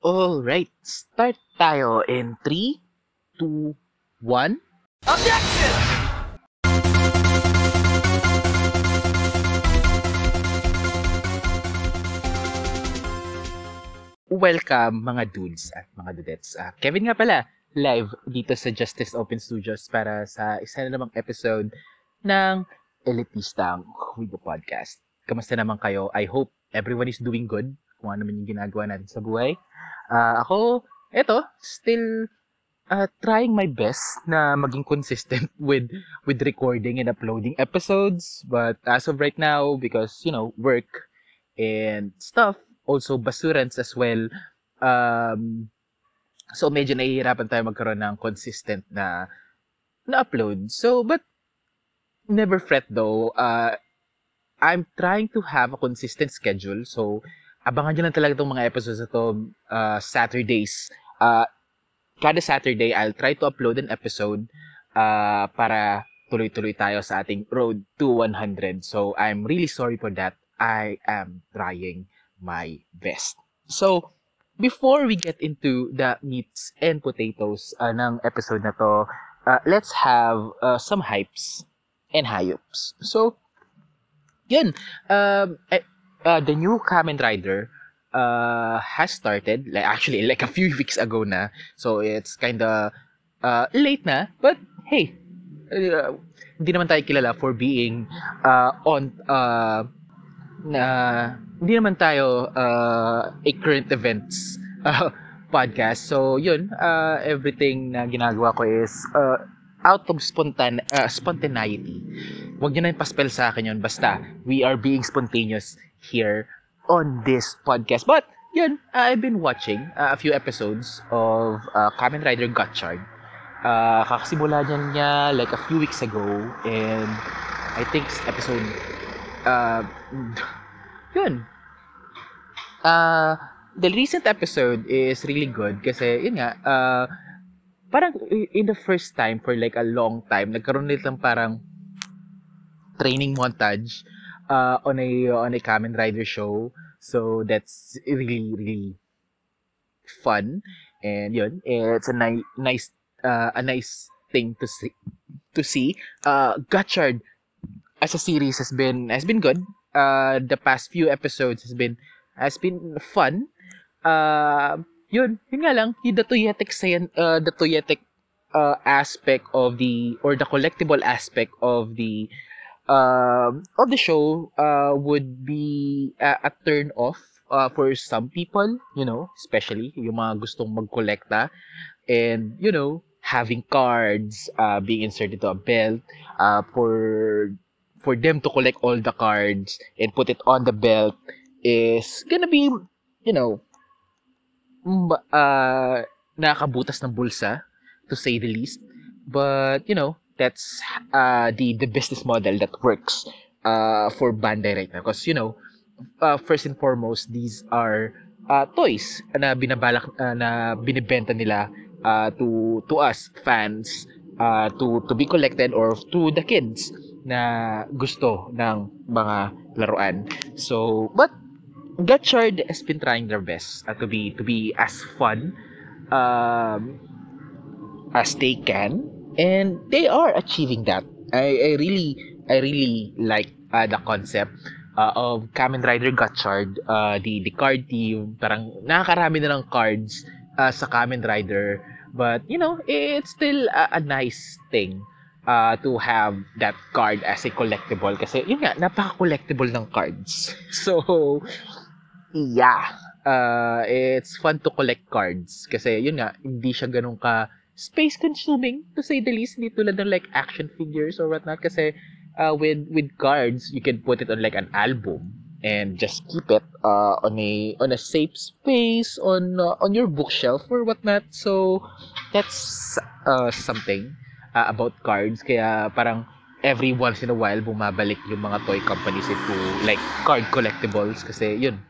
Alright, start tayo in 3, 2, 1. Objection! Welcome mga dudes at mga dudettes. Ah, Kevin nga pala, live dito sa Justice Open Studios para sa isa na namang episode ng Elitistang Huibo Podcast. Kamusta naman kayo? I hope everyone is doing good kung ano man yung ginagawa natin sa buhay. Ah, ako, eto, still uh, trying my best na maging consistent with with recording and uploading episodes. But as of right now, because, you know, work and stuff, also basurans as well, um, so medyo nahihirapan tayo magkaroon ng consistent na na upload. So, but never fret though. Uh, I'm trying to have a consistent schedule. So, abangan nyo lang talaga itong mga episodes na to uh, Saturdays. Uh, kada Saturday, I'll try to upload an episode uh, para tuloy-tuloy tayo sa ating road to 100. So, I'm really sorry for that. I am trying my best. So, before we get into the meats and potatoes uh, ng episode na to, uh, let's have uh, some hypes and hayups. So, yun. Um, eh, uh, the new Kamen Rider uh, has started. Like actually, like a few weeks ago na. So it's kind of uh, late na. But hey, uh, hindi naman tayo kilala for being uh, on uh, na hindi naman tayo uh, a current events uh, podcast. So yun, uh, everything na ginagawa ko is uh, out of spontan uh, spontaneity. Huwag niyo na ipaspell sa akin yun. Basta, we are being spontaneous here on this podcast. But, yun, I've been watching uh, a few episodes of uh, Kamen Rider Gotchard. Uh, kakasimula niyan niya like a few weeks ago. And I think episode... Uh, yun. Uh, the recent episode is really good kasi, yun nga, uh, parang in the first time for like a long time, nagkaroon nilang parang training montage uh, on a on a Kamen Rider show. So that's really really fun. And yun it's a ni- nice uh, a nice thing to see to see. Uh Gotchard as a series has been has been good. Uh the past few episodes has been has been fun. Uh yun yun nga lang yung the toyetic uh, the toyetic uh, aspect of the or the collectible aspect of the um, of the show uh, would be a, a turn off uh, for some people, you know, especially yung mga gustong magkolekta and you know, having cards uh, being inserted to a belt uh, for for them to collect all the cards and put it on the belt is gonna be, you know, uh, nakakabutas ng bulsa to say the least. But, you know, that's uh, the the business model that works uh, for Bandai right now. Because, you know, uh, first and foremost, these are uh, toys na binabalak uh, na binibenta nila uh, to to us fans uh, to to be collected or to the kids na gusto ng mga laruan. So, but Gotchard has been trying their best uh, to be to be as fun um, as they can and they are achieving that. I, I really I really like uh, the concept uh, of Kamen Rider Gotchard, uh, the the card team, parang nakakarami na ng cards uh, sa Kamen Rider. But, you know, it's still a, a nice thing uh, to have that card as a collectible. Kasi, yun nga, napaka-collectible ng cards. So, yeah. Uh, it's fun to collect cards. Kasi, yun nga, hindi siya ganun ka space consuming to say the least. Hindi tulad ng like action figures or whatnot. Kasi, uh, with with cards, you can put it on like an album and just keep it uh, on a on a safe space on uh, on your bookshelf or whatnot. So that's uh, something uh, about cards. Kaya parang every once in a while bumabalik yung mga toy companies into like card collectibles kasi yun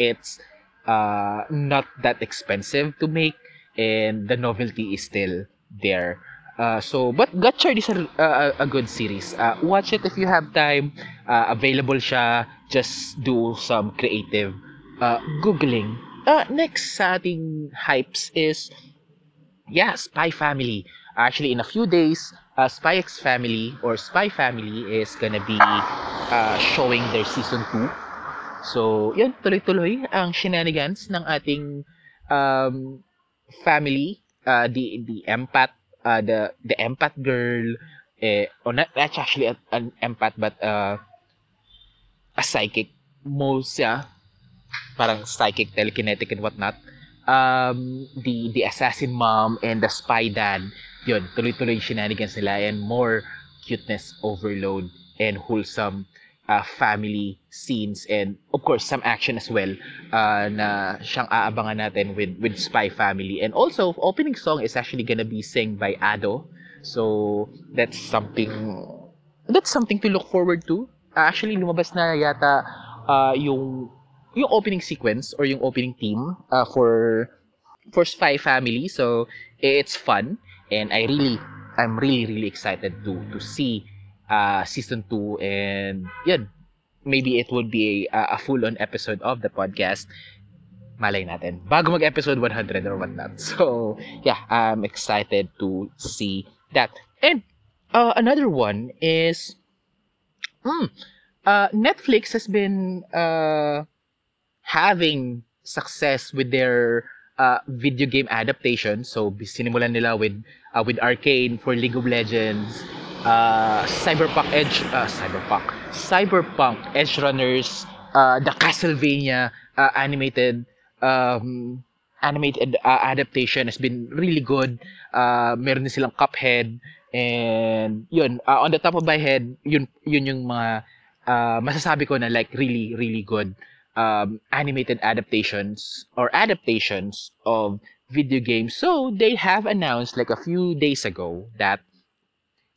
it's uh, not that expensive to make and the novelty is still there. Uh, so, but Gotchard is a, a, a good series. Uh, watch it if you have time. Uh, available siya. Just do some creative uh, googling uh, next sa ating hypes is, yeah, Spy Family. Actually, in a few days, uh, Spy X Family or Spy Family is gonna be uh, showing their season 2. So, yun, tuloy-tuloy ang shenanigans ng ating um, family, uh, the the empath, uh, the the empath girl, eh, or not, that's actually a, an empath, but uh, a psychic, most, yeah, parang psychic, telekinetic, and whatnot. Um, the the assassin mom and the spy dad, yun, tuloy-tuloy shenanigans nila and more cuteness overload and wholesome uh, family scenes and of course some action as well uh, na siyang aabangan natin with with Spy Family. And also opening song is actually gonna be sung by Ado. So that's something that's something to look forward to. Uh, actually lumabas na yata uh, yung yung opening sequence or yung opening theme uh, for for Spy Family. So it's fun and I really I'm really really excited to to see uh, season 2 and yun maybe it would be a, a full on episode of the podcast. Malay natin. Bago mag episode 100 or whatnot. So yeah I'm excited to see that. And uh, another one is hmm, uh, Netflix has been uh, having success with their uh, video game adaptation. So sinimulan nila with uh, with Arcane for League of Legends, uh, Cyberpunk Edge, uh, Cyberpunk, Cyberpunk Edge Runners, uh, the Castlevania uh, animated um, animated uh, adaptation has been really good. Uh, meron din silang Cuphead and yun uh, on the top of my head yun yun yung mga uh, masasabi ko na like really really good um, animated adaptations or adaptations of video games. So they have announced like a few days ago that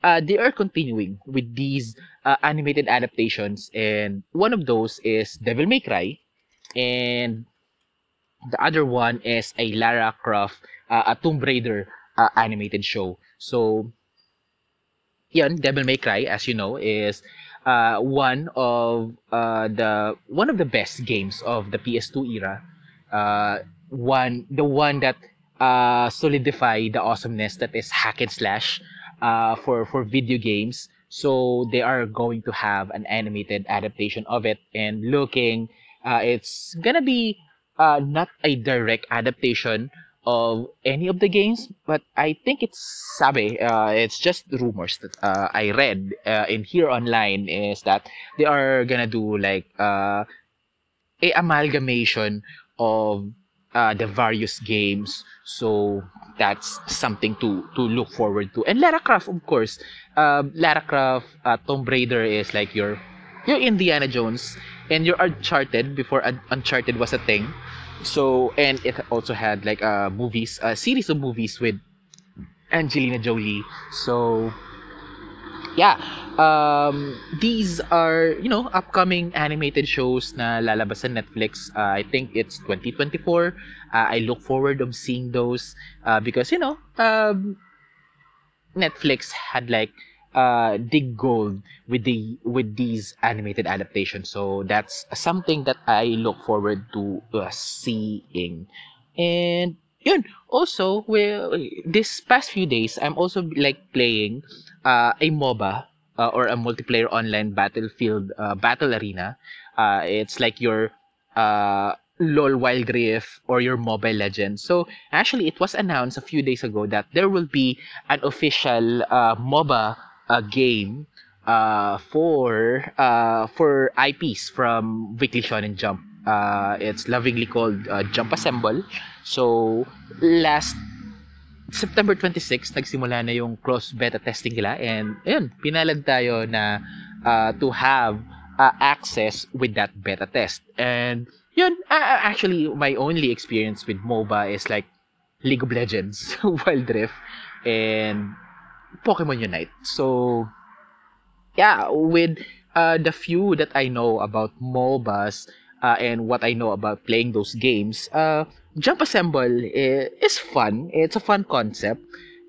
uh, they are continuing with these uh, animated adaptations, and one of those is Devil May Cry, and the other one is a Lara Croft, uh, a Tomb Raider uh, animated show. So, yan, Devil May Cry, as you know, is uh, one of uh, the one of the best games of the PS2 era. Uh, one, the one that uh, solidify the awesomeness that is hack and slash uh, for for video games. So they are going to have an animated adaptation of it, and looking, uh, it's gonna be uh, not a direct adaptation of any of the games, but I think it's sabi. Uh, it's just rumors that uh, I read uh, in here online is that they are gonna do like uh, a amalgamation of uh, the various games. So that's something to to look forward to. And Lara Croft, of course, um, Lara Croft, uh, Tomb Raider is like your your Indiana Jones and your Uncharted before Un- Uncharted was a thing. So and it also had like uh movies, a series of movies with Angelina Jolie. So yeah, um, these are you know upcoming animated shows na lalabas sa Netflix. Uh, I think it's 2024. Uh, I look forward of seeing those uh, because you know um, Netflix had like uh, dig gold with the with these animated adaptations. So that's something that I look forward to uh, seeing. And yun, also, this past few days, I'm also like playing uh, a MOBA uh, or a multiplayer online battlefield uh, battle arena. Uh, it's like your uh, LOL Wild Rift or your Mobile Legends. So actually, it was announced a few days ago that there will be an official uh, MOBA uh, game uh, for uh, for IPs from Weekly Shonen Jump. Uh, it's lovingly called uh, Jump Assemble. So last September 26, nagsimula na yung cross beta testing nila and ayun, pinalad tayo na uh, to have uh, access with that beta test. And yun, uh, actually my only experience with MOBA is like League of Legends, Wild Rift, and Pokemon Unite. So yeah, with uh, the few that I know about MOBAs uh, and what I know about playing those games, uh, Jump Assemble is fun. It's a fun concept.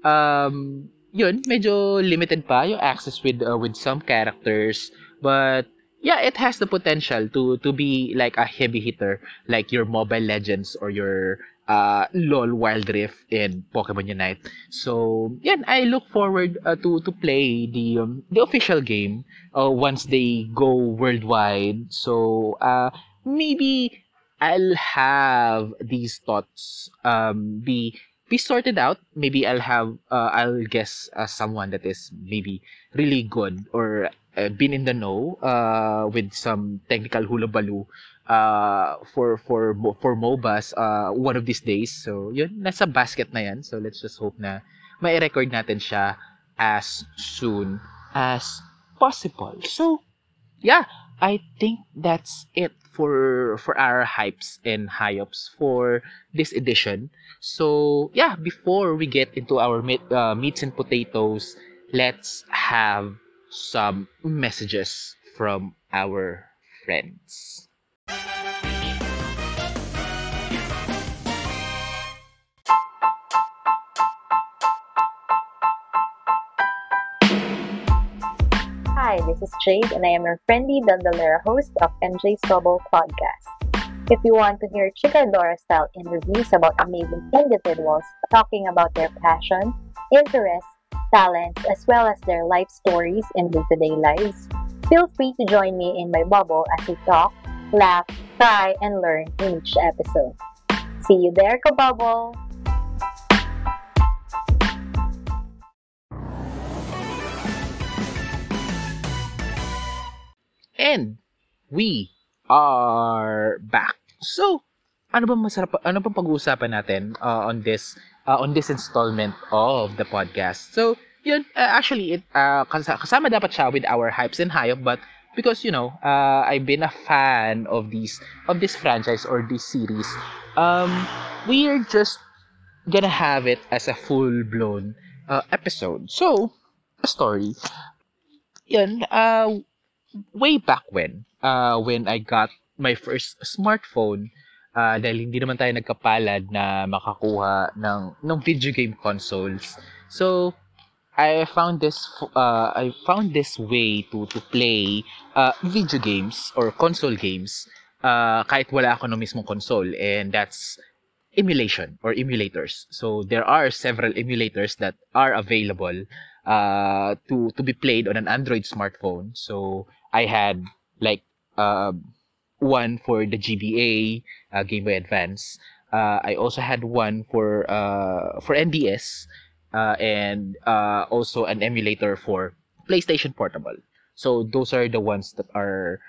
Um, yun, medyo limited pa yung access with uh, with some characters, but yeah, it has the potential to to be like a heavy hitter, like your Mobile Legends or your uh, LOL Wild Rift in Pokemon Unite. So, yeah, I look forward uh, to to play the um, the official game uh, once they go worldwide. So, uh, maybe I'll have these thoughts um, be be sorted out. Maybe I'll have uh, I'll guess uh, someone that is maybe really good or uh, been in the know uh, with some technical hulabaloo uh, for for for MOBAs uh, one of these days. So, yun, nasa basket na yan. So, let's just hope na may record natin siya as soon as possible. So, yeah, I think that's it for for our hypes and high-ups for this edition. So, yeah, before we get into our meat, uh, meats and potatoes, let's have some messages from our friends. This is Jade, and I am your friendly Dandalera host of MJ's Bubble Podcast. If you want to hear Chicadora style interviews about amazing individuals talking about their passion, interests, talents, as well as their life stories and day to day lives, feel free to join me in my bubble as we talk, laugh, cry, and learn in each episode. See you there, Kabubble! And we are back. So, ano bang masarap ano bang pag-uusapan natin uh, on this uh, on this installment of the podcast? So, yun uh, actually it uh, kasama dapat siya with our hypes and hype but because you know, uh, I've been a fan of these of this franchise or this series. Um we're just gonna have it as a full-blown uh, episode. So, a story. Yan, uh, way back when, uh, when I got my first smartphone, uh, dahil hindi naman tayo nagkapalad na makakuha ng, ng video game consoles. So, I found this uh, I found this way to to play uh, video games or console games uh, kahit wala ako ng mismong console and that's emulation or emulators. So there are several emulators that are available uh, to to be played on an Android smartphone. So I had like uh, one for the GBA uh, Game Boy Advance. Uh, I also had one for uh, for NDS uh, and uh, also an emulator for PlayStation Portable. So those are the ones that are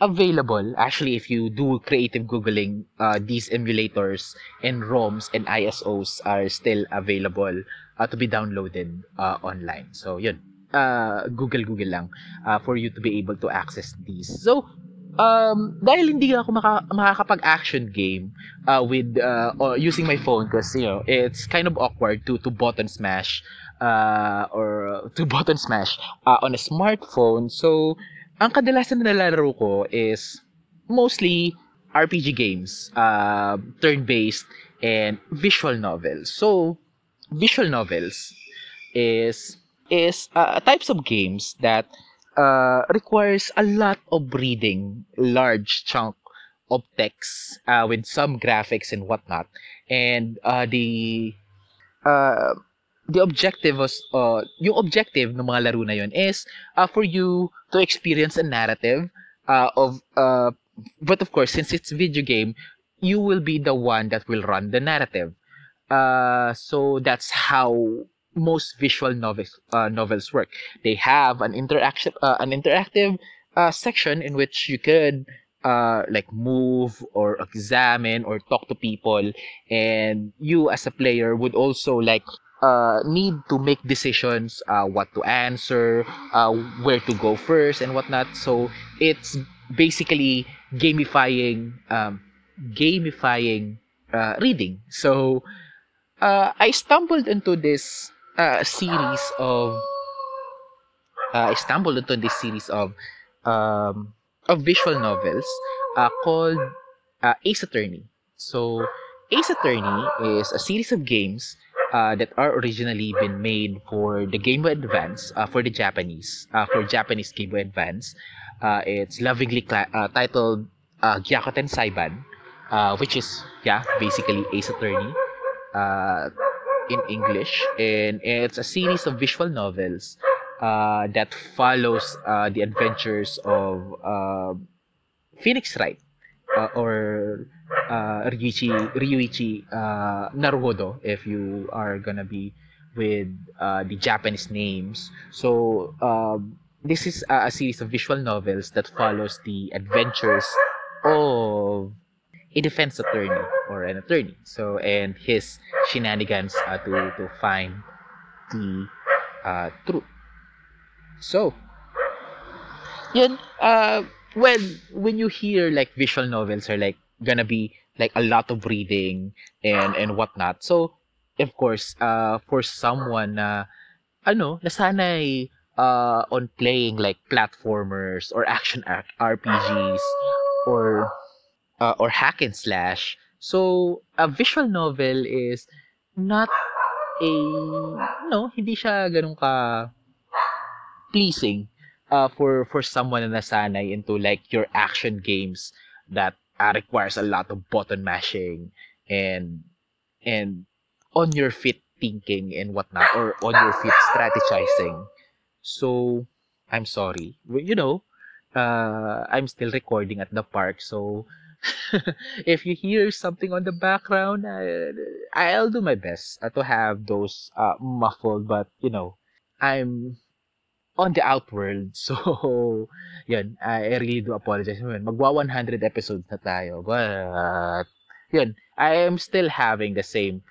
available. Actually, if you do creative googling, uh, these emulators and ROMs and ISOs are still available uh, to be downloaded uh, online. So yun. Uh, Google Google lang uh, for you to be able to access these. So um dahil hindi ako maka, makakapag-action game uh, with uh, using my phone because you know it's kind of awkward to to button smash uh, or to button smash uh, on a smartphone. So ang kadalasan na nalalaro ko is mostly RPG games, uh, turn-based and visual novels. So visual novels is is uh, types of games that uh, requires a lot of reading, large chunk of text uh, with some graphics and whatnot. And uh, the uh, the objective was uh, yung objective ng mga laro na yun is uh, for you to experience a narrative uh, of uh, but of course since it's video game you will be the one that will run the narrative uh, so that's how most visual novels uh, novels work. They have an interactive uh, an interactive uh, section in which you could uh, like move or examine or talk to people, and you as a player would also like uh, need to make decisions, uh, what to answer, uh, where to go first, and whatnot. So it's basically gamifying um, gamifying uh, reading. So uh, I stumbled into this uh, series of uh, stumbled into this series of um, of visual novels uh, called uh, Ace Attorney. So Ace Attorney is a series of games uh, that are originally been made for the Game Boy Advance uh, for the Japanese uh, for Japanese Game Boy Advance. Uh, it's lovingly cla- uh, titled uh, Gyakuten Saiban, uh, which is, yeah, basically Ace Attorney uh, in English. And it's a series of visual novels uh, that follows uh, the adventures of uh, Phoenix Wright uh, or uh, Ryuichi, Ryuichi uh, Naruhodo if you are gonna be with the Japanese names. So um, this is a series of visual novels that follows the adventures of a defense attorney or an attorney. So and his shenanigans uh, to to find the uh, truth. So, yun, uh, when when you hear like visual novels are like gonna be like a lot of reading and and whatnot. So, of course, uh, for someone na ano, nasanay uh, on playing like platformers or action RPGs or uh, or hack and slash. So, a visual novel is not a no, hindi siya ganun ka pleasing uh, for for someone na nasanay into like your action games that uh, requires a lot of button mashing and and on your feet thinking and whatnot or on your feet strategizing. So I'm sorry, you know, uh, I'm still recording at the park, so if you hear something on the background, uh, I'll do my best uh, to have those uh, muffled, but you know, I'm on the outworld. So, yun, I really do apologize. Magwa 100 episodes na tayo. But, yun, I am still having the same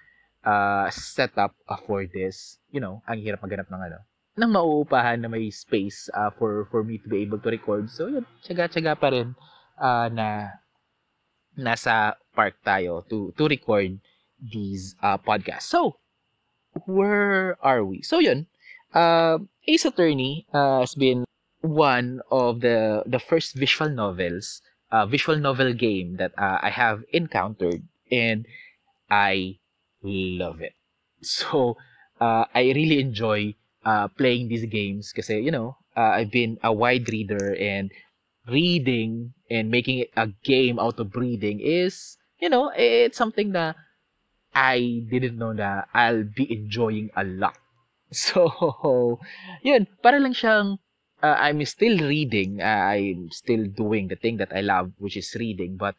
uh, setup uh, for this. You know, ang hirap maghanap ng ano, ng mauupahan na may space uh, for for me to be able to record. So, yun, tsaga-tsaga pa rin uh, na nasa park tayo to to record these uh, podcasts. So, where are we? So, yun, uh, Ace Attorney uh, has been one of the the first visual novels, uh, visual novel game that uh, I have encountered, and I love it. So uh, I really enjoy uh, playing these games because you know uh, I've been a wide reader and reading and making it a game out of reading is you know it's something that I didn't know that I'll be enjoying a lot So, yun, para lang siyang uh, I'm still reading, uh, I'm still doing the thing that I love, which is reading, but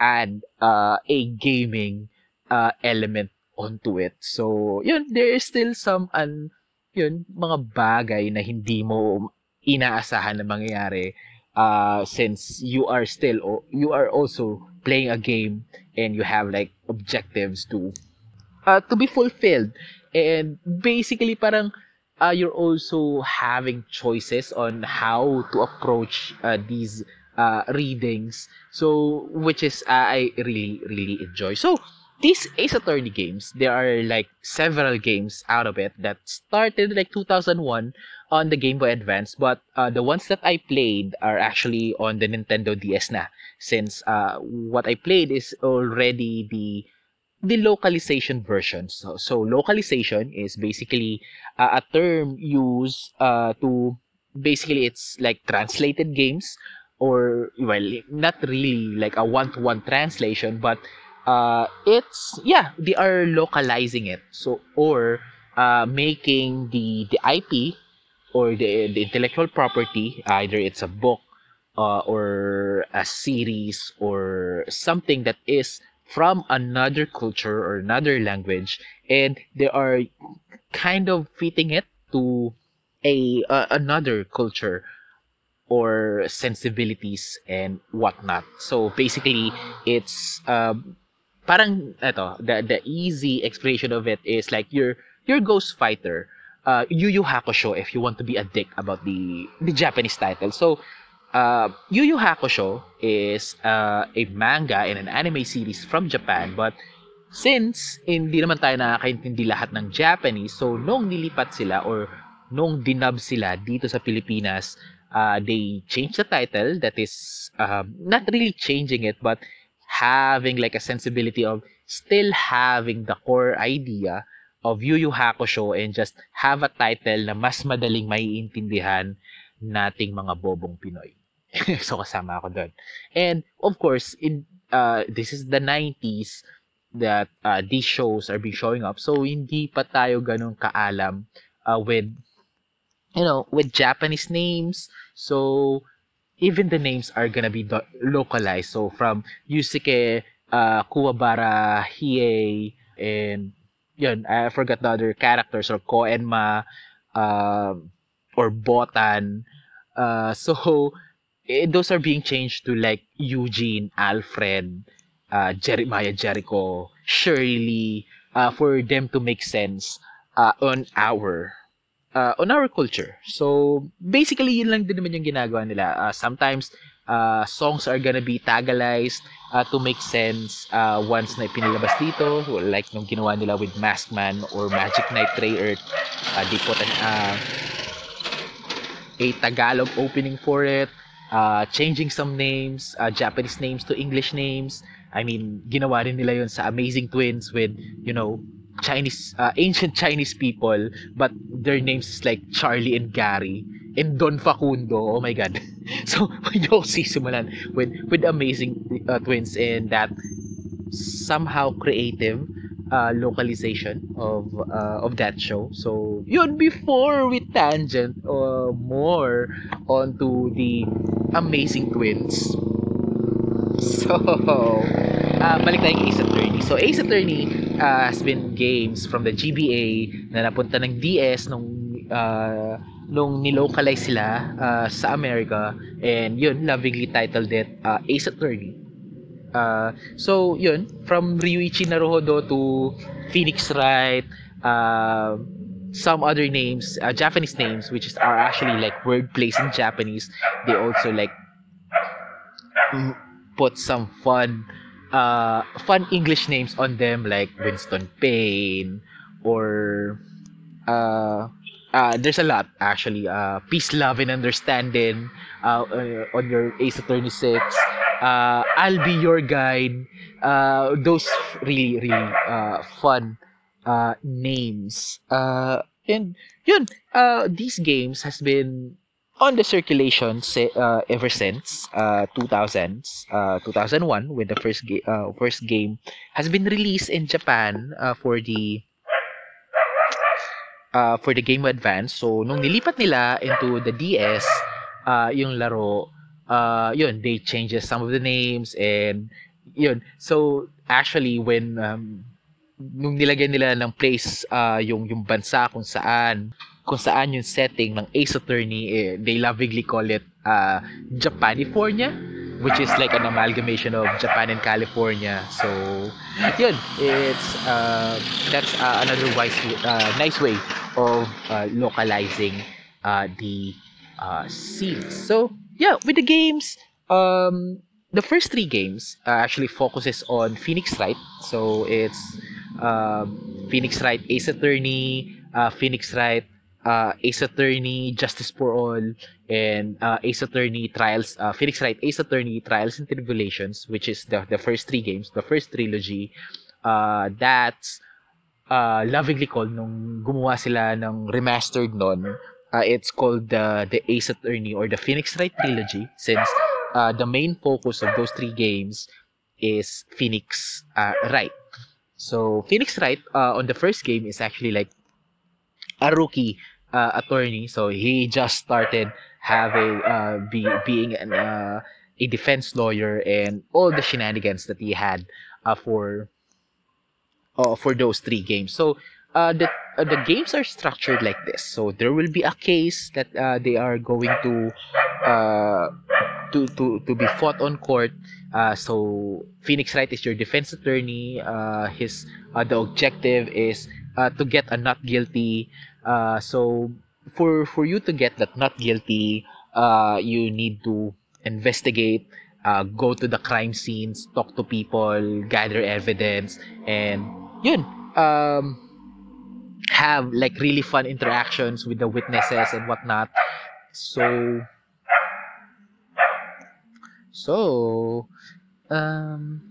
add uh, a gaming uh, element onto it. So, yun, there is still some, un, yun, mga bagay na hindi mo inaasahan na mangyayari uh, since you are still, you are also playing a game and you have like objectives to uh, to be fulfilled. And basically parang uh, you're also having choices on how to approach uh, these uh, readings. So which is uh, i really really enjoy. So these ace attorney games there are like several games out of it that started like 2001 on the game boy advance but uh, the ones that i played are actually on the nintendo ds na since uh, what i played is already the the localization version. So, so localization is basically uh, a term used uh, to basically it's like translated games or well not really like a one-to-one translation but uh, it's yeah they are localizing it so or uh, making the the IP or the, the intellectual property either it's a book uh, or a series or something that is from another culture or another language and they are kind of fitting it to a uh, another culture or sensibilities and whatnot. So basically, it's um, parang ito, the the easy explanation of it is like your your Ghost Fighter, uh, Yu Yu Hakusho if you want to be a dick about the the Japanese title. So uh, Yu Yu Hakusho is uh, a manga and an anime series from Japan. But since hindi naman tayo nakakaintindi lahat ng Japanese so nung nilipat sila or nung dinub sila dito sa Pilipinas uh, they changed the title. That is uh, not really changing it but having like a sensibility of still having the core idea of Yu Yu Hakusho and just have a title na mas madaling maiintindihan nating mga bobong Pinoy. so kasama ako doon. And of course, in uh, this is the 90s that uh, these shows are being showing up. So hindi pa tayo ganun kaalam uh, with you know, with Japanese names. So even the names are gonna be do- localized. So from Yusuke, uh, Kuwabara, Hiei, and yun, I forgot the other characters or Koenma, uh, or Botan. Uh, so eh, those are being changed to like Eugene, Alfred, uh, Jeremiah Jericho, Shirley, uh, for them to make sense uh, on our uh, on our culture. So, basically, yun lang din naman yung ginagawa nila. Uh, sometimes, uh, songs are gonna be tagalized uh, to make sense uh, once na ipinilabas dito. Like nung ginawa nila with Masked Man or Magic Knight Trey Earth. Uh, di po uh, a Tagalog opening for it. Uh, changing some names, uh, Japanese names to English names. I mean, ginawa rin nila yun sa Amazing Twins with, you know, Chinese, uh, ancient Chinese people, but their names is like Charlie and Gary and Don Facundo. Oh my God. So, we don't see simulan with, with amazing uh, twins and that somehow creative uh, localization of uh, of that show. So, yun, before we tangent uh, more onto the amazing twins. So, uh, balik tayo kay Ace Attorney. So, Ace Attorney, uh, has been games from the GBA na napunta ng DS nung uh, nung nilocalize sila uh, sa America and yun lovingly titled it uh, Ace Attorney. Uh, so yun from Ryuichi Naruhodo to Phoenix Wright uh, some other names uh, Japanese names which is are actually like word plays in Japanese. They also like put some fun uh, fun English names on them like Winston Payne or uh, uh, there's a lot actually. Uh, Peace, Love, and Understanding uh, on your Ace Attorney 6. Uh, I'll Be Your Guide. Uh, those really, really uh, fun uh, names. Uh, and yun, uh, these games has been on the circulation uh, ever since uh, 2000s, uh, 2001 when the first ga- uh, first game has been released in Japan uh, for the uh, for the Game Advance. So nung nilipat nila into the DS, uh, yung laro, uh, yun, they changes some of the names and yun. So actually when um, nung nilagyan nila ng place uh, yung yung bansa kung saan kung saan yung setting ng Ace Attorney, eh, they lovingly call it uh, Japanifornia, which is like an amalgamation of Japan and California. So, yun, it's uh, that's uh, another wise, uh, nice way of uh, localizing uh, the uh, scenes. So, yeah, with the games, um, the first three games uh, actually focuses on Phoenix Wright. So, it's uh, Phoenix Wright Ace Attorney, uh, Phoenix Wright uh, Ace Attorney, Justice for All, and uh, Ace Attorney Trials, uh, Phoenix Wright Ace Attorney Trials and Tribulations, which is the, the first three games, the first trilogy, uh, that's uh, lovingly called nung gumawa sila ng remastered nun. Uh, it's called the the Ace Attorney or the Phoenix Wright trilogy since uh, the main focus of those three games is Phoenix uh, Wright. So Phoenix Wright uh, on the first game is actually like a rookie uh, attorney. So he just started having uh, be, being an, uh, a defense lawyer and all the shenanigans that he had uh, for uh, for those three games. So uh, the uh, the games are structured like this. So there will be a case that uh, they are going to uh, to to to be fought on court. Uh, so Phoenix Wright is your defense attorney. Uh, his uh, the objective is uh, to get a not guilty uh, so for for you to get that not guilty, uh, you need to investigate, uh, go to the crime scenes, talk to people, gather evidence, and yun, um, have like really fun interactions with the witnesses and whatnot. So, so, um,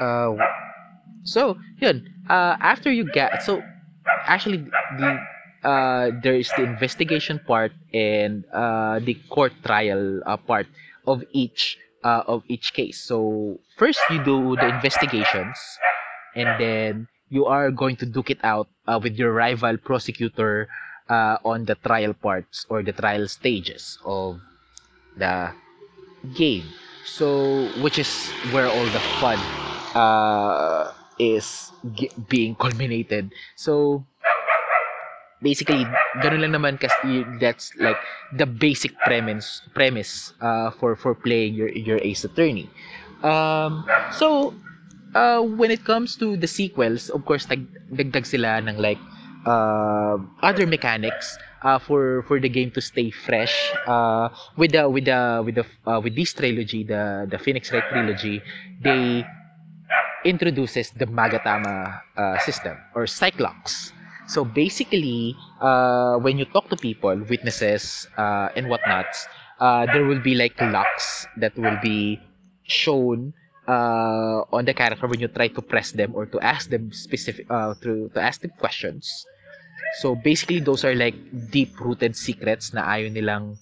uh, so yun, uh, after you get so actually the uh, there is the investigation part and uh, the court trial uh, part of each uh, of each case. So first you do the investigations, and then you are going to duke it out uh, with your rival prosecutor uh, on the trial parts or the trial stages of the game. So which is where all the fun uh, is g- being culminated. So basically ganun lang naman kasi that's like the basic premise premise uh, for for playing your your ace attorney um so uh, when it comes to the sequels of course nag dagdag sila ng like uh, other mechanics uh, for for the game to stay fresh uh, with the with the with the uh, with this trilogy the the Phoenix Wright trilogy they introduces the Magatama uh, system or Psyche-Locks so basically, uh, when you talk to people, witnesses, uh, and whatnot, uh, there will be like locks that will be shown uh, on the character when you try to press them or to ask them specific uh, to, ask them questions. So basically, those are like deep-rooted secrets na ayaw nilang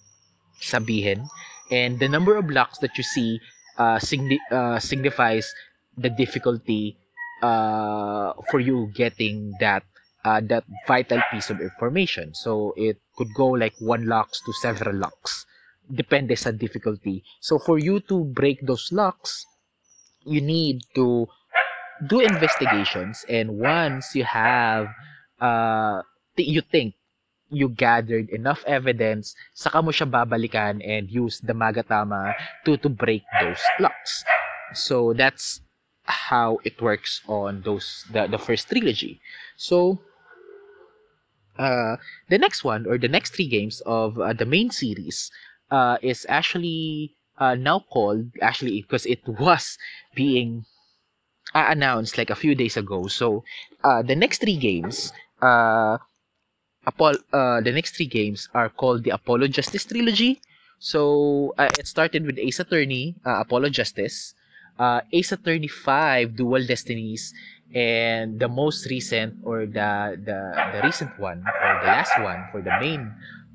sabihin. And the number of locks that you see uh, signi- signifies the difficulty uh, for you getting that uh, that vital piece of information. So it could go like one locks to several locks. Depende sa difficulty. So for you to break those locks, you need to do investigations and once you have uh, you think you gathered enough evidence, saka mo siya babalikan and use the Magatama to, to break those locks. So that's how it works on those the, the first trilogy. So uh, the next one or the next three games of uh, the main series uh, is actually uh, now called actually because it was being uh, announced like a few days ago. So uh, the next three games, uh, uh, the next three games are called the Apollo Justice trilogy. So it started with Ace Attorney, Apollo Justice, uh, Ace Attorney 5, Dual Destinies, and the most recent or the the the recent one or the last one for the main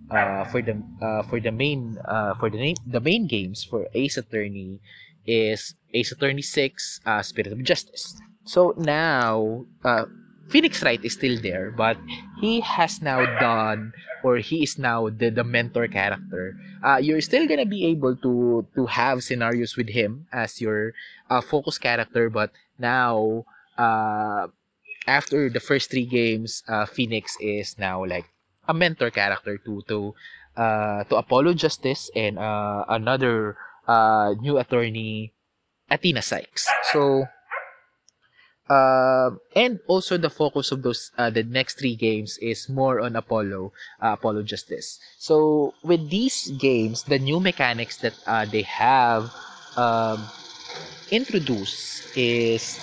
uh, for the uh, for the main uh, for the name the main games for Ace Attorney is Ace Attorney 6 uh, Spirit of Justice. So now uh, Phoenix Wright is still there but he has now done or he is now the, the mentor character. Uh, you're still gonna be able to to have scenarios with him as your uh, focus character but now uh, after the first three games, uh, Phoenix is now like a mentor character to to uh, to Apollo Justice and uh, another uh, new attorney, Athena Sykes. So, uh, and also the focus of those uh, the next three games is more on Apollo, uh, Apollo Justice. So with these games, the new mechanics that uh, they have um, introduced is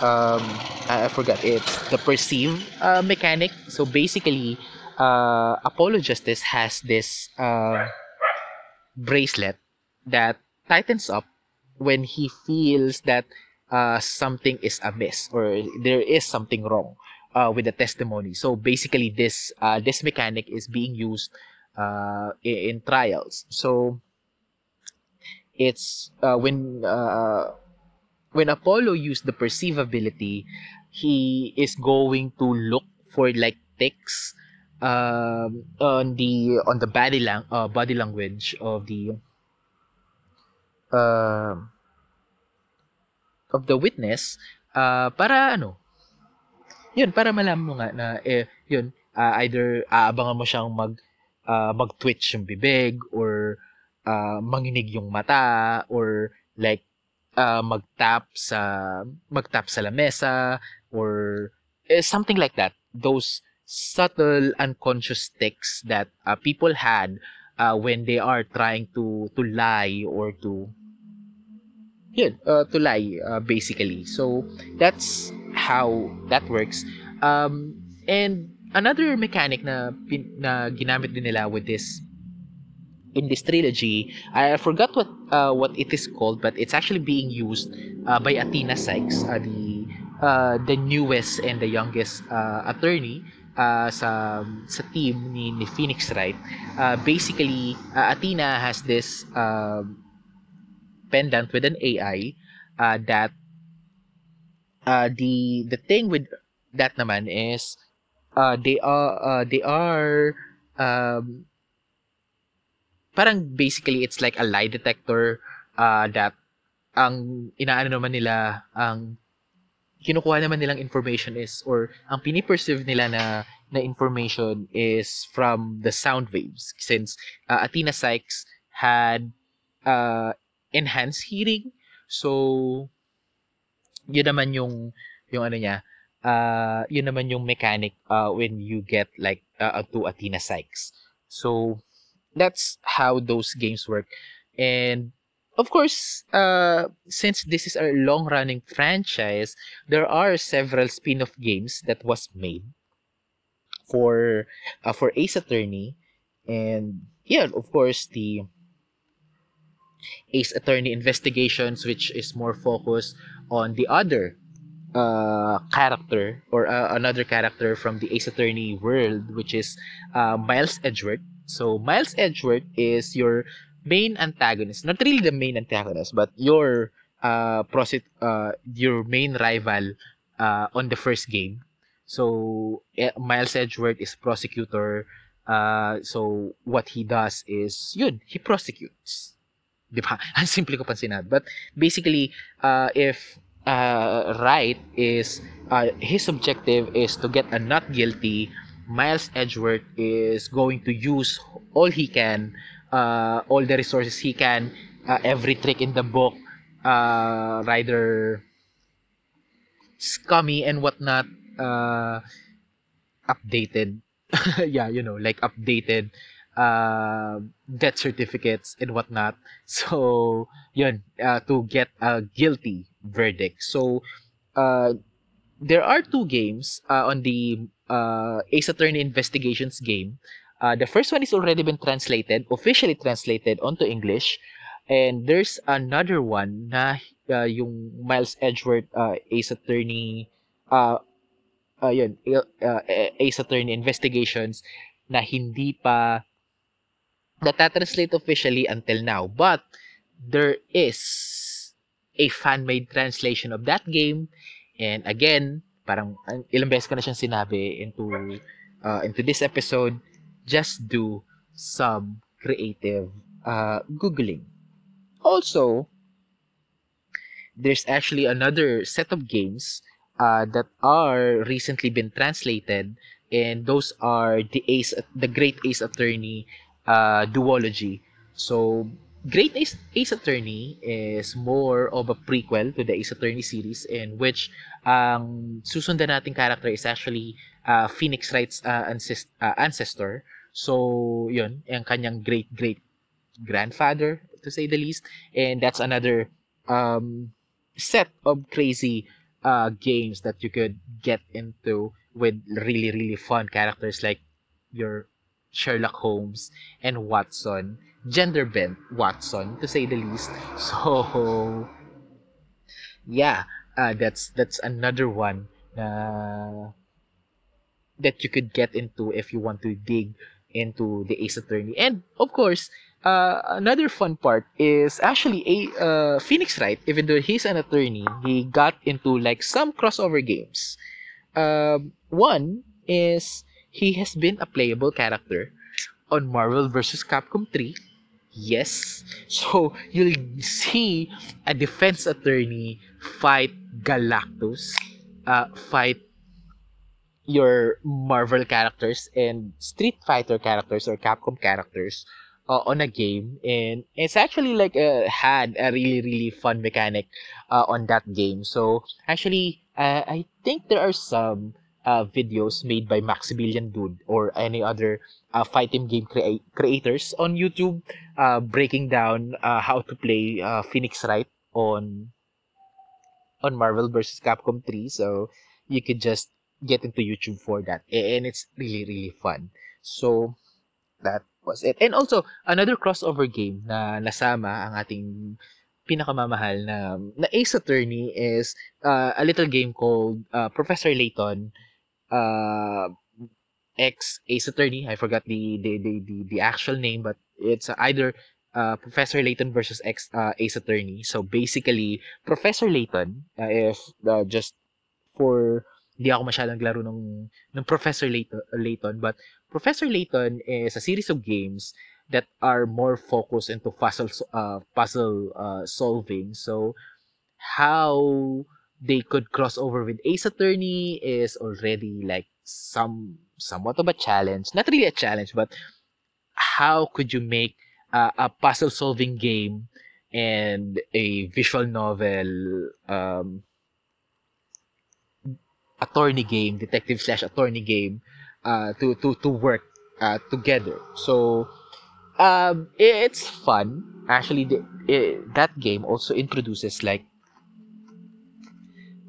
um, I forgot it's the perceive uh, mechanic. So basically, uh, Apollo Justice has this bracelet that tightens up when he feels that uh, something is amiss or there is something wrong uh, with the testimony. So basically, this uh, this mechanic is being used uh, in, in trials. So it's uh, when uh, when Apollo used the perceivability, he is going to look for like ticks um, on the on the body lang uh, body language of the uh, of the witness uh, para ano yun para malaman mo nga na eh yun uh, either aabangan mo siyang mag uh, mag-twitch yung bibig or uh, manginig yung mata or like uh, mag-tap sa mag-tap sa lamesa or eh, something like that. Those subtle unconscious tics that uh, people had uh, when they are trying to to lie or to yun, uh, to lie uh, basically. So that's how that works. Um, and another mechanic na pin, na ginamit din nila with this in this trilogy. I forgot what uh, what it is called, but it's actually being used uh, by Athena Sykes, uh, the uh, the newest and the youngest uh, attorney uh, sa sa team ni, ni Phoenix Wright. Uh, basically, uh, Athena has this uh, pendant with an AI uh, that uh, the the thing with that naman is uh, they are uh, they are um, parang basically it's like a lie detector uh, that ang inaano naman nila ang kinukuha naman nilang information is or ang piniperceive nila na na information is from the sound waves. Since uh, Athena Sykes had uh, enhanced hearing. So yun naman yung yung ano niya uh, yun naman yung mechanic uh, when you get like uh, to Athena Sykes. So that's how those games work. And of course, uh, since this is a long-running franchise, there are several spin-off games that was made for uh, for Ace Attorney, and yeah, of course, the Ace Attorney Investigations, which is more focused on the other uh, character or uh, another character from the Ace Attorney world, which is uh, Miles Edgeworth. So Miles Edgeworth is your main antagonist, not really the main antagonist, but your uh, prosec- uh your main rival uh, on the first game. So Miles Edgeworth is prosecutor. Uh, so what he does is yun, he prosecutes. Di ba? Ang simple ko pa. But basically, uh, if uh, right is uh, his objective is to get a not guilty, Miles Edgeworth is going to use all he can uh, all the resources he can, uh, every trick in the book, uh, scummy and whatnot, uh, updated. yeah, you know, like updated uh, death certificates and whatnot. So, yun, uh, to get a guilty verdict. So, uh, there are two games uh, on the uh, Ace Attorney Investigations game Uh, the first one is already been translated, officially translated onto English. And there's another one na uh, yung Miles Edgeworth uh, Ace Attorney uh, uh, yun, uh, Ace Attorney Investigations na hindi pa natatranslate officially until now. But there is a fan-made translation of that game. And again, parang ilang beses ko na siyang sinabi into uh, into this episode just do some creative uh, Googling. Also, there's actually another set of games uh, that are recently been translated, and those are the Ace, the Great Ace Attorney uh, duology. So, Great Ace, Ace Attorney is more of a prequel to the Ace Attorney series in which ang um, susundan nating character is actually uh, Phoenix Wright's uh, ancest- uh, ancestor So, yun, ang kanyang great-great grandfather, to say the least. And that's another um, set of crazy uh, games that you could get into with really, really fun characters like your Sherlock Holmes and Watson. Gender bent Watson, to say the least. So, yeah, uh, that's that's another one uh, that you could get into if you want to dig into the Ace Attorney. And of course, uh, another fun part is actually a uh, Phoenix Wright, even though he's an attorney, he got into like some crossover games. Uh, one is he has been a playable character on Marvel vs. Capcom 3. Yes. So you'll see a defense attorney fight Galactus, uh, fight your Marvel characters and Street Fighter characters or Capcom characters uh, on a game and it's actually like uh, had a really really fun mechanic uh, on that game so actually uh, i think there are some uh, videos made by maximilian dude or any other uh, fighting game crea- creators on youtube uh, breaking down uh, how to play uh, phoenix wright on on marvel versus capcom 3 so you could just get into YouTube for that. And it's really, really fun. So, that was it. And also, another crossover game na nasama ang ating pinakamamahal na, na Ace Attorney is uh, a little game called uh, Professor Layton uh, ex Ace Attorney. I forgot the the the the, the actual name, but it's either uh, Professor Layton versus ex uh, Ace Attorney. So basically, Professor Layton, uh, if uh, just for di ako masyadong laro ng ng Professor Layton, Layton, but Professor Layton is a series of games that are more focused into puzzle uh, puzzle uh, solving. So how they could cross over with Ace Attorney is already like some somewhat of a challenge. Not really a challenge, but how could you make uh, a puzzle solving game and a visual novel um, attorney game, detective slash attorney game uh, to to to work uh, together. So um, it's fun. Actually, the, it, that game also introduces like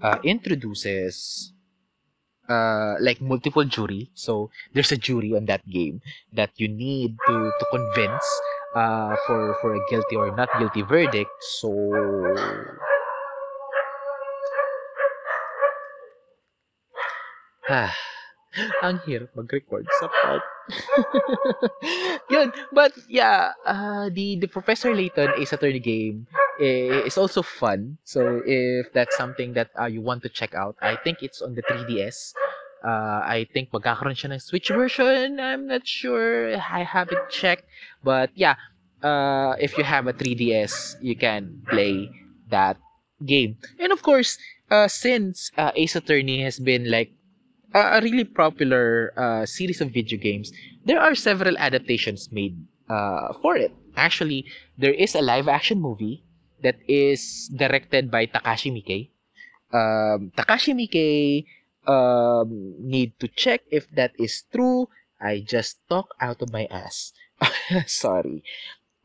uh, introduces uh, like multiple jury. So there's a jury on that game that you need to to convince uh, for for a guilty or not guilty verdict. So ah, ang hirap mag-record sa part. Yun. But yeah, uh, the the Professor Layton Ace Attorney game is also fun. So if that's something that uh, you want to check out, I think it's on the 3DS. Uh, I think magkakaroon siya ng Switch version. I'm not sure. I haven't checked. But yeah, uh, if you have a 3DS, you can play that game. And of course, uh, since uh, Ace Attorney has been like a really popular uh, series of video games, there are several adaptations made uh, for it. Actually, there is a live action movie that is directed by Takashi Miike. Um, Takashi Miike um, need to check if that is true. I just talk out of my ass. Sorry.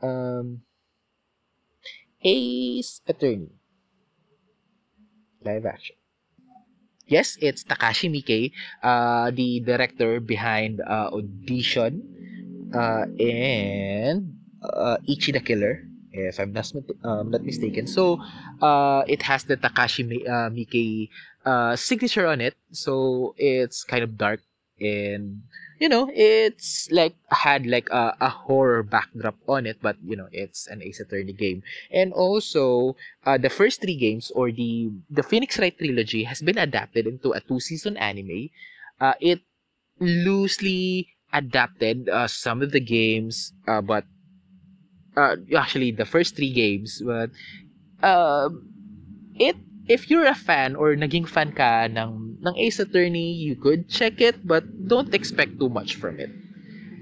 Um, Ace Attorney. Live action. Yes, it's Takashi Miike, uh, the director behind uh, Audition uh, and uh, Ichi the Killer, if I'm not, um, not mistaken. So, uh, it has the Takashi uh, Miike uh, signature on it. So, it's kind of dark and you know it's like had like a, a horror backdrop on it but you know it's an ace attorney game. And also uh, the first three games or the the phoenix wright trilogy has been adapted into a two season anime. Uh, it loosely adapted uh, some of the games uh, but uh, actually the first three games but uh, it if you're a fan or naging fan ka ng, ng Ace Attorney, you could check it, but don't expect too much from it.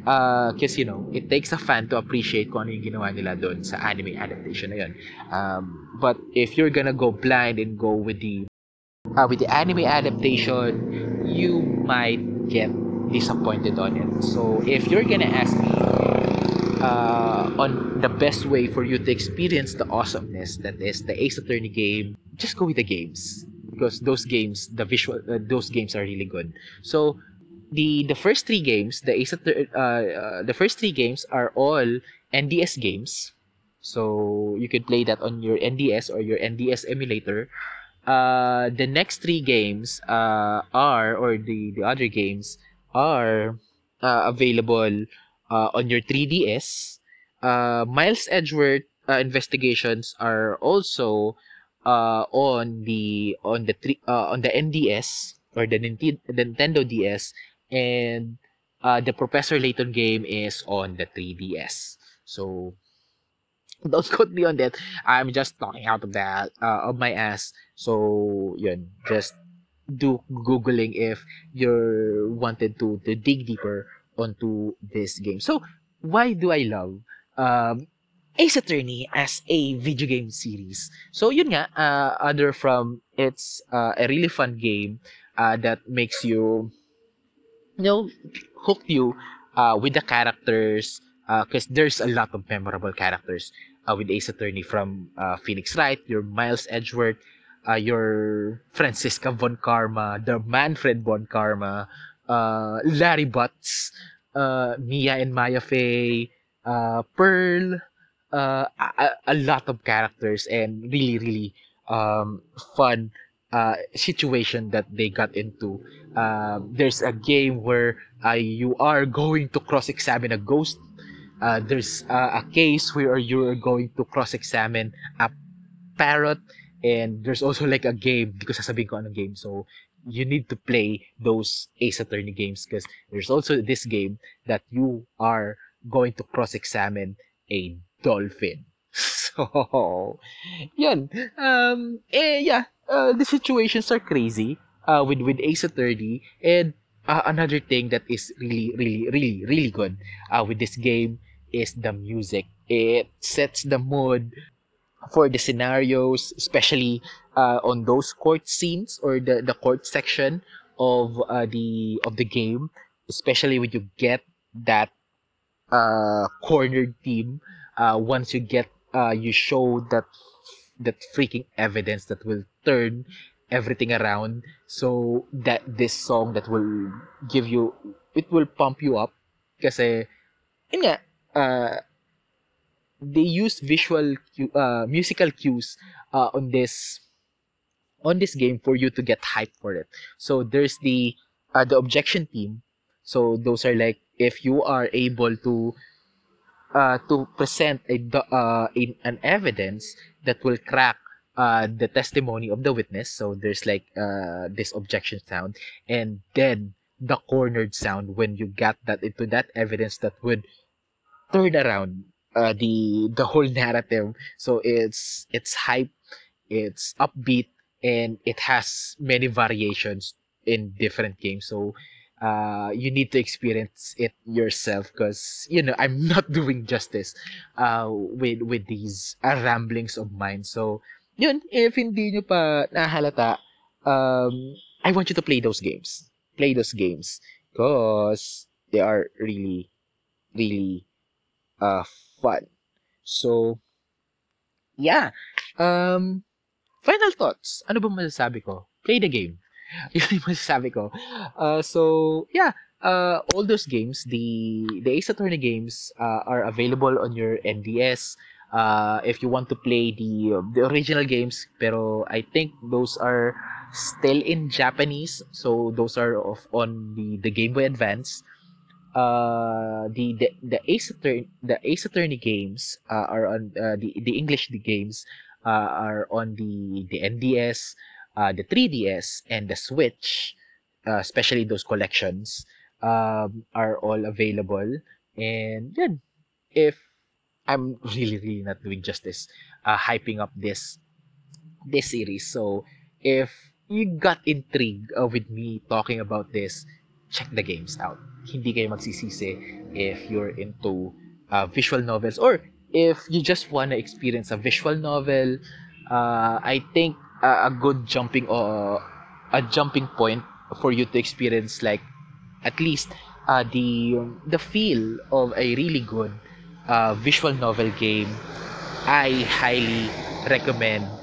Because, uh, you know, it takes a fan to appreciate kung ano yung ginawa nila doon sa anime adaptation na yun. Um, but if you're gonna go blind and go with the uh, with the anime adaptation, you might get disappointed on it. So, if you're gonna ask me uh, on the best way for you to experience the awesomeness that is the Ace Attorney game, just go with the games because those games, the visual, uh, those games are really good. So the the first three games, the Ace Attorney, uh, uh, the first three games are all NDS games. So you could play that on your NDS or your NDS emulator. Uh, the next three games uh, are, or the, the other games are uh, available uh, on your 3DS. Uh, Miles Edgeworth uh, investigations are also uh, on the on the uh, on the NDS or the, Nintendo, the Nintendo DS, and uh, the Professor Layton game is on the 3DS. So don't quote me on that. I'm just talking out of that uh, of my ass. So yun, just do googling if you're wanted to to dig deeper onto this game. So why do I love um, Ace Attorney as a video game series. So yun nga, uh, other from it's uh, a really fun game uh, that makes you, you know, hook you uh, with the characters because uh, there's a lot of memorable characters uh, with Ace Attorney from uh, Phoenix Wright, your Miles Edgeworth, uh, your Franziska Von Karma, the Manfred Von Karma, uh, Larry Butz, uh, Mia and Maya Fey, uh, Pearl, uh, a, a lot of characters and really really um, fun uh, situation that they got into. Uh, there's a game where uh, you are going to cross-examine a ghost. Uh, there's uh, a case where you are going to cross-examine a parrot. And there's also like a game, because sasabihin ko anong game. So, you need to play those Ace Attorney games because there's also this game that you are going to cross-examine a dolphin. So, yun. Um, eh, yeah, uh, the situations are crazy uh, with, with Ace Attorney. And uh, another thing that is really, really, really, really good uh, with this game is the music. It sets the mood for the scenarios, especially uh, on those court scenes or the, the court section of uh, the of the game, especially when you get that uh, cornered team. Uh, once you get uh, you show that that freaking evidence that will turn everything around so that this song that will give you it will pump you up nga uh, they use visual uh, musical cues uh, on this on this game for you to get hype for it so there's the uh, the objection team so those are like if you are able to uh, to present a, uh, in, an evidence that will crack uh, the testimony of the witness. So there's like uh, this objection sound, and then the cornered sound when you got that into that evidence that would turn around uh, the the whole narrative. So it's it's hype, it's upbeat, and it has many variations in different games. So uh, you need to experience it yourself because you know I'm not doing justice uh, with with these uh, ramblings of mine. So yun, if hindi nyo pa nahalata, um, I want you to play those games. Play those games because they are really, really uh, fun. So, yeah. Um, final thoughts. Ano ba masasabi ko? Play the game. Yun yung masasabi ko. Uh, so, yeah. Uh, all those games, the the Ace Attorney games uh, are available on your NDS. Uh, if you want to play the the original games, pero I think those are still in Japanese, so those are of on the the Game Boy Advance. Uh, the the the Ace Attorney the Ace Attorney games uh, are on uh, the the English the games are on the the NDS uh, the 3DS and the Switch, uh, especially those collections, um, are all available. And yun, if I'm really, really not doing justice, uh, hyping up this this series. So if you got intrigued uh, with me talking about this, check the games out. Hindi kayo magsisisi if you're into uh, visual novels or if you just want to experience a visual novel. Uh, I think a, a good jumping uh, a jumping point for you to experience like at least uh, the the feel of a really good uh, visual novel game I highly recommend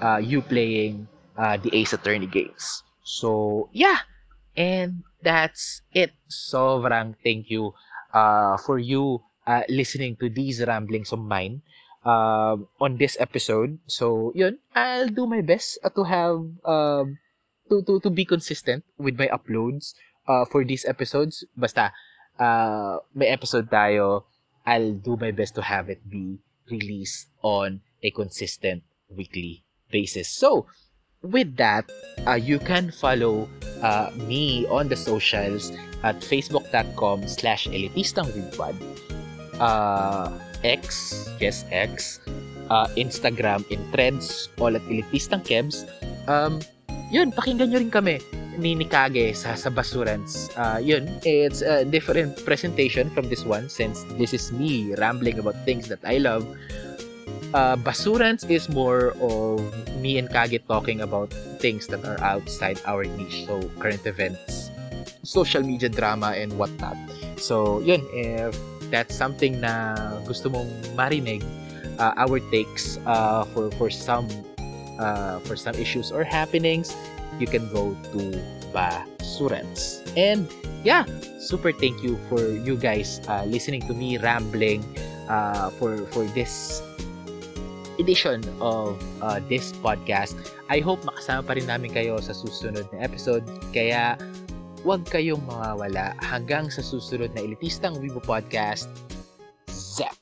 uh, you playing uh, the Ace Attorney games so yeah and that's it sobrang thank you uh, for you uh, listening to these ramblings of mine uh, on this episode. So, yun, I'll do my best uh, to have um, to, to to be consistent with my uploads uh, for these episodes. Basta uh, may episode tayo, I'll do my best to have it be released on a consistent weekly basis. So, with that, uh, you can follow uh, me on the socials at facebook.com slash elitistangweebpod. Uh, X, yes, X, uh, Instagram, in Threads, all at Elitistang Kebs. Um, yun, pakinggan nyo rin kami ni Nikage sa, sa Basurans. Uh, yun, it's a different presentation from this one since this is me rambling about things that I love. Uh, Basurans is more of me and Kage talking about things that are outside our niche. So, current events, social media drama, and whatnot. So, yun, if that's something na gusto mong marinig uh, our takes uh, for for some uh, for some issues or happenings you can go to Basurans and yeah super thank you for you guys uh, listening to me rambling uh, for for this edition of uh, this podcast. I hope makasama pa rin namin kayo sa susunod na episode. Kaya huwag kayong mawawala hanggang sa susunod na elitistang Weibo Podcast, ZEP!